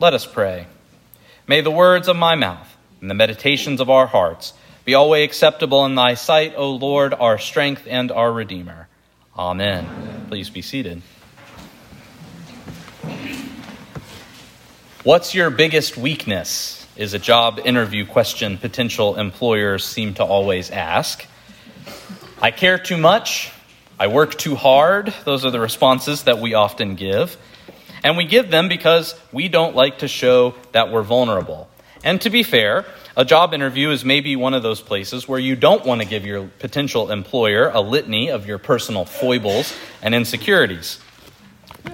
Let us pray. May the words of my mouth and the meditations of our hearts be always acceptable in thy sight, O Lord, our strength and our Redeemer. Amen. Amen. Please be seated. What's your biggest weakness? Is a job interview question potential employers seem to always ask. I care too much. I work too hard. Those are the responses that we often give. And we give them because we don't like to show that we're vulnerable. And to be fair, a job interview is maybe one of those places where you don't want to give your potential employer a litany of your personal foibles and insecurities.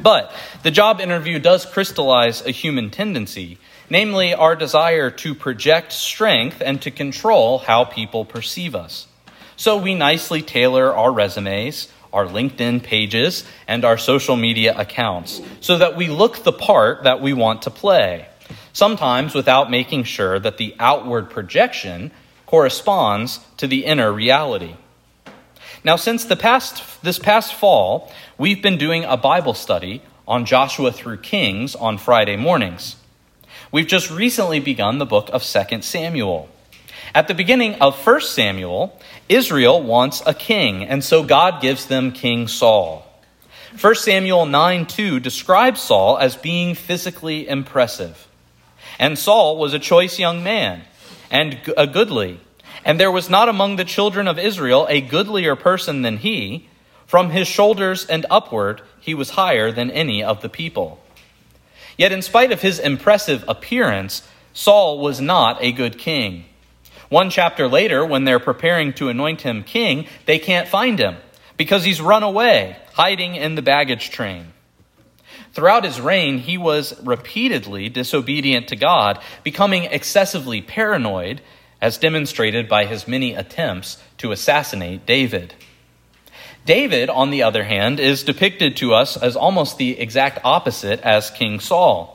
But the job interview does crystallize a human tendency, namely our desire to project strength and to control how people perceive us. So we nicely tailor our resumes, our LinkedIn pages, and our social media accounts so that we look the part that we want to play, sometimes without making sure that the outward projection corresponds to the inner reality. Now, since the past, this past fall, we've been doing a Bible study on Joshua through Kings on Friday mornings. We've just recently begun the book of 2 Samuel. At the beginning of 1 Samuel, Israel wants a king, and so God gives them King Saul. 1 Samuel 9 2 describes Saul as being physically impressive. And Saul was a choice young man, and a goodly. And there was not among the children of Israel a goodlier person than he. From his shoulders and upward, he was higher than any of the people. Yet, in spite of his impressive appearance, Saul was not a good king. One chapter later, when they're preparing to anoint him king, they can't find him because he's run away, hiding in the baggage train. Throughout his reign, he was repeatedly disobedient to God, becoming excessively paranoid, as demonstrated by his many attempts to assassinate David. David, on the other hand, is depicted to us as almost the exact opposite as King Saul.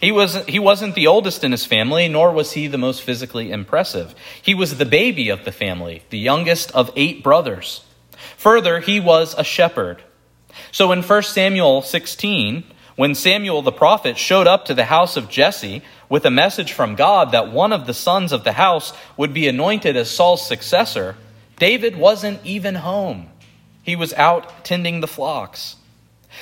He, was, he wasn't the oldest in his family, nor was he the most physically impressive. He was the baby of the family, the youngest of eight brothers. Further, he was a shepherd. So in 1 Samuel 16, when Samuel the prophet showed up to the house of Jesse with a message from God that one of the sons of the house would be anointed as Saul's successor, David wasn't even home. He was out tending the flocks.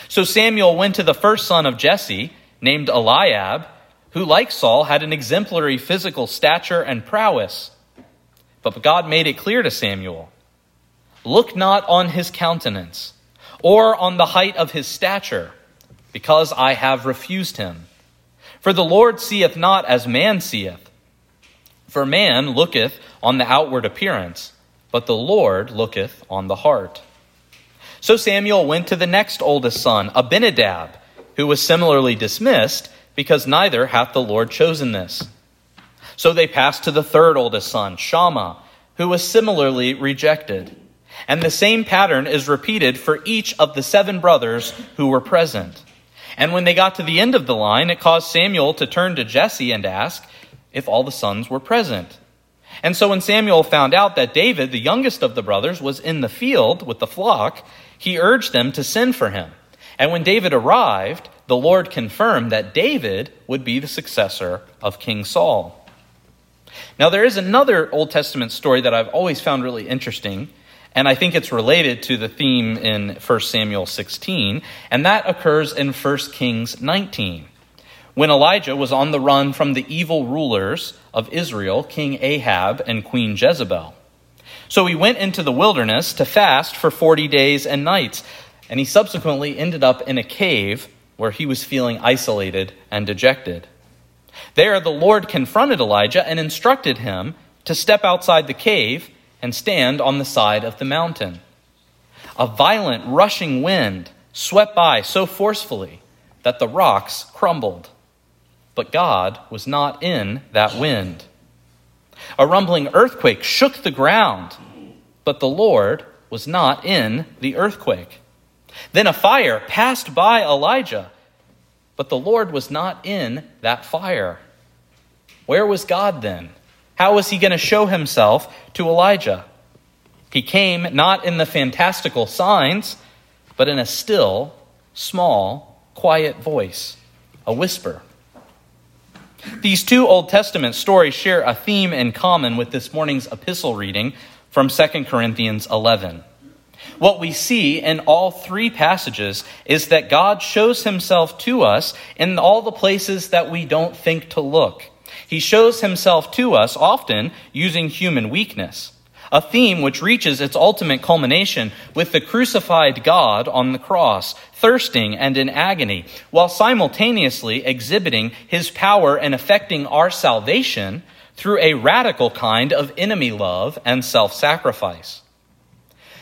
So Samuel went to the first son of Jesse named Eliab, who, like Saul, had an exemplary physical stature and prowess. But God made it clear to Samuel Look not on his countenance, or on the height of his stature, because I have refused him. For the Lord seeth not as man seeth. For man looketh on the outward appearance, but the Lord looketh on the heart. So Samuel went to the next oldest son, Abinadab who was similarly dismissed, because neither hath the Lord chosen this. So they passed to the third oldest son, Shammah, who was similarly rejected. And the same pattern is repeated for each of the seven brothers who were present. And when they got to the end of the line, it caused Samuel to turn to Jesse and ask if all the sons were present. And so when Samuel found out that David, the youngest of the brothers, was in the field with the flock, he urged them to send for him. And when David arrived, the Lord confirmed that David would be the successor of King Saul. Now, there is another Old Testament story that I've always found really interesting, and I think it's related to the theme in 1 Samuel 16, and that occurs in 1 Kings 19. When Elijah was on the run from the evil rulers of Israel, King Ahab and Queen Jezebel. So he went into the wilderness to fast for 40 days and nights and he subsequently ended up in a cave where he was feeling isolated and dejected. There, the Lord confronted Elijah and instructed him to step outside the cave and stand on the side of the mountain. A violent, rushing wind swept by so forcefully that the rocks crumbled. But God was not in that wind. A rumbling earthquake shook the ground, but the Lord was not in the earthquake. Then a fire passed by Elijah, but the Lord was not in that fire. Where was God then? How was he going to show himself to Elijah? He came not in the fantastical signs, but in a still, small, quiet voice, a whisper. These two Old Testament stories share a theme in common with this morning's epistle reading from 2 Corinthians 11. What we see in all three passages is that God shows himself to us in all the places that we don't think to look. He shows himself to us often using human weakness, a theme which reaches its ultimate culmination with the crucified God on the cross, thirsting and in agony, while simultaneously exhibiting his power and effecting our salvation through a radical kind of enemy love and self sacrifice.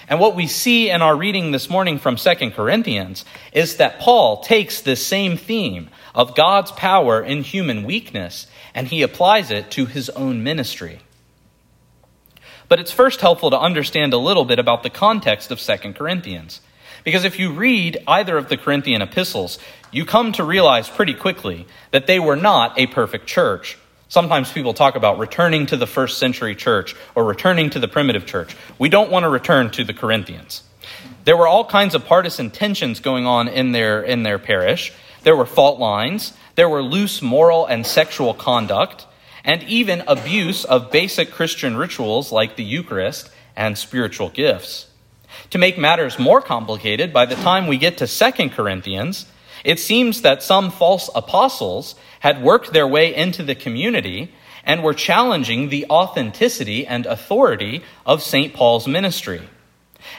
And what we see in our reading this morning from 2 Corinthians is that Paul takes this same theme of God's power in human weakness and he applies it to his own ministry. But it's first helpful to understand a little bit about the context of 2 Corinthians. Because if you read either of the Corinthian epistles, you come to realize pretty quickly that they were not a perfect church. Sometimes people talk about returning to the first century church or returning to the primitive church. We don't want to return to the Corinthians. There were all kinds of partisan tensions going on in their, in their parish. There were fault lines. There were loose moral and sexual conduct, and even abuse of basic Christian rituals like the Eucharist and spiritual gifts. To make matters more complicated, by the time we get to 2 Corinthians, it seems that some false apostles had worked their way into the community and were challenging the authenticity and authority of St. Paul's ministry.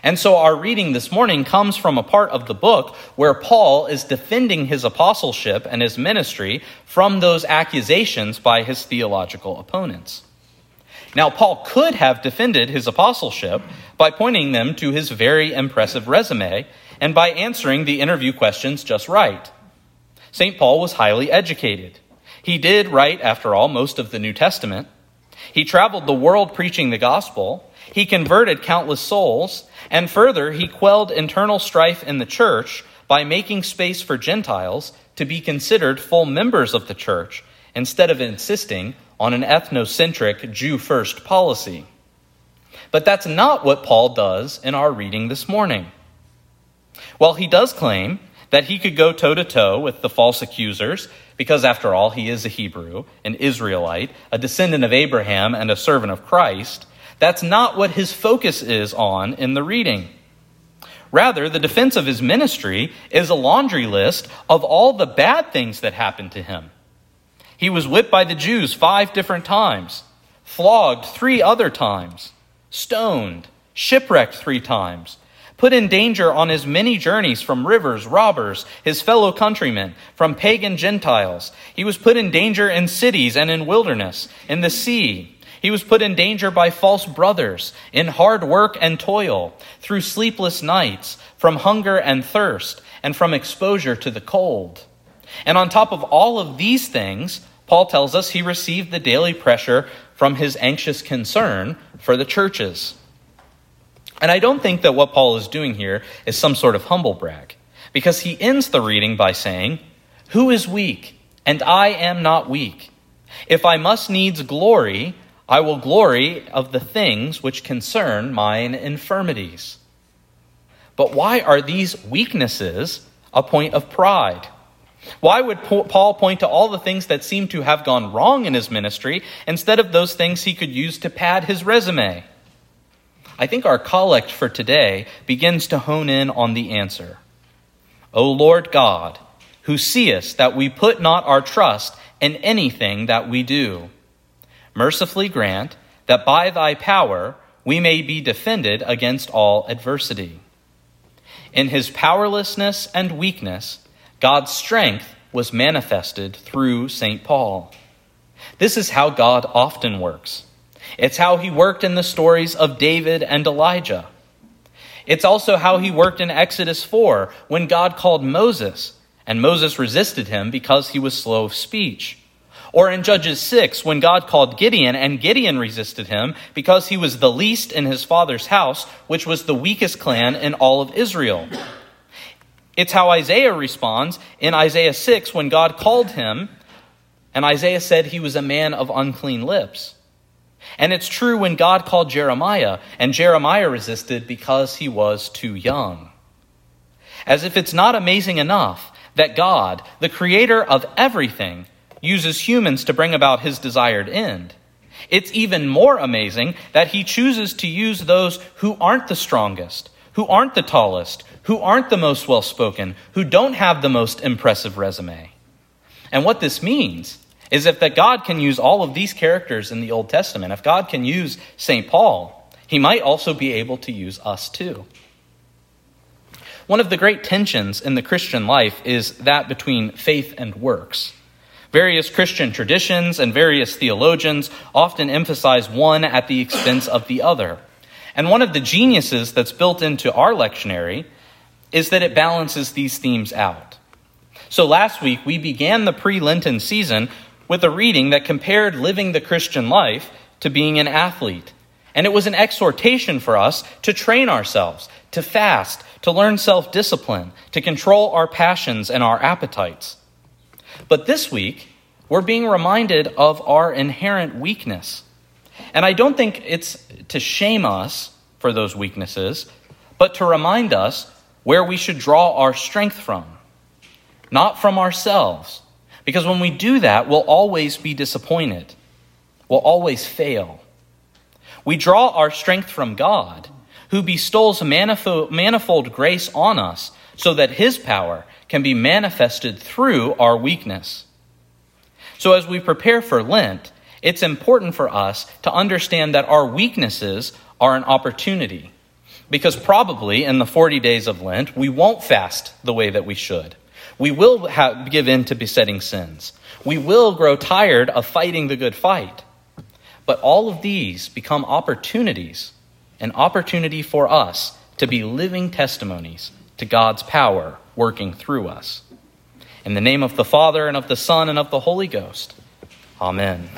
And so our reading this morning comes from a part of the book where Paul is defending his apostleship and his ministry from those accusations by his theological opponents. Now, Paul could have defended his apostleship by pointing them to his very impressive resume and by answering the interview questions just right. St. Paul was highly educated. He did write, after all, most of the New Testament. He traveled the world preaching the gospel. He converted countless souls. And further, he quelled internal strife in the church by making space for Gentiles to be considered full members of the church instead of insisting on an ethnocentric Jew first policy. But that's not what Paul does in our reading this morning. While he does claim that he could go toe to toe with the false accusers, because after all, he is a Hebrew, an Israelite, a descendant of Abraham, and a servant of Christ, that's not what his focus is on in the reading. Rather, the defense of his ministry is a laundry list of all the bad things that happened to him. He was whipped by the Jews five different times, flogged three other times, stoned, shipwrecked three times, put in danger on his many journeys from rivers, robbers, his fellow countrymen, from pagan Gentiles. He was put in danger in cities and in wilderness, in the sea. He was put in danger by false brothers, in hard work and toil, through sleepless nights, from hunger and thirst, and from exposure to the cold. And on top of all of these things, Paul tells us he received the daily pressure from his anxious concern for the churches. And I don't think that what Paul is doing here is some sort of humble brag, because he ends the reading by saying, Who is weak? And I am not weak. If I must needs glory, I will glory of the things which concern mine infirmities. But why are these weaknesses a point of pride? Why would Paul point to all the things that seem to have gone wrong in his ministry instead of those things he could use to pad his resume? I think our collect for today begins to hone in on the answer. O Lord God, who seest that we put not our trust in anything that we do, mercifully grant that by thy power we may be defended against all adversity. In his powerlessness and weakness, God's strength was manifested through St. Paul. This is how God often works. It's how he worked in the stories of David and Elijah. It's also how he worked in Exodus 4 when God called Moses, and Moses resisted him because he was slow of speech. Or in Judges 6 when God called Gideon, and Gideon resisted him because he was the least in his father's house, which was the weakest clan in all of Israel. It's how Isaiah responds in Isaiah 6 when God called him, and Isaiah said he was a man of unclean lips. And it's true when God called Jeremiah, and Jeremiah resisted because he was too young. As if it's not amazing enough that God, the creator of everything, uses humans to bring about his desired end. It's even more amazing that he chooses to use those who aren't the strongest, who aren't the tallest, who aren't the most well spoken, who don't have the most impressive resume. And what this means is if that God can use all of these characters in the Old Testament, if God can use St. Paul, he might also be able to use us too. One of the great tensions in the Christian life is that between faith and works. Various Christian traditions and various theologians often emphasize one at the expense of the other. And one of the geniuses that's built into our lectionary is that it balances these themes out. So last week, we began the pre Lenten season with a reading that compared living the Christian life to being an athlete. And it was an exhortation for us to train ourselves, to fast, to learn self discipline, to control our passions and our appetites. But this week, we're being reminded of our inherent weakness. And I don't think it's to shame us for those weaknesses, but to remind us where we should draw our strength from, not from ourselves. Because when we do that, we'll always be disappointed, we'll always fail. We draw our strength from God, who bestows manifold, manifold grace on us so that his power can be manifested through our weakness. So, as we prepare for Lent, it's important for us to understand that our weaknesses are an opportunity. Because probably in the 40 days of Lent, we won't fast the way that we should. We will have, give in to besetting sins. We will grow tired of fighting the good fight. But all of these become opportunities, an opportunity for us to be living testimonies to God's power working through us. In the name of the Father, and of the Son, and of the Holy Ghost. Amen.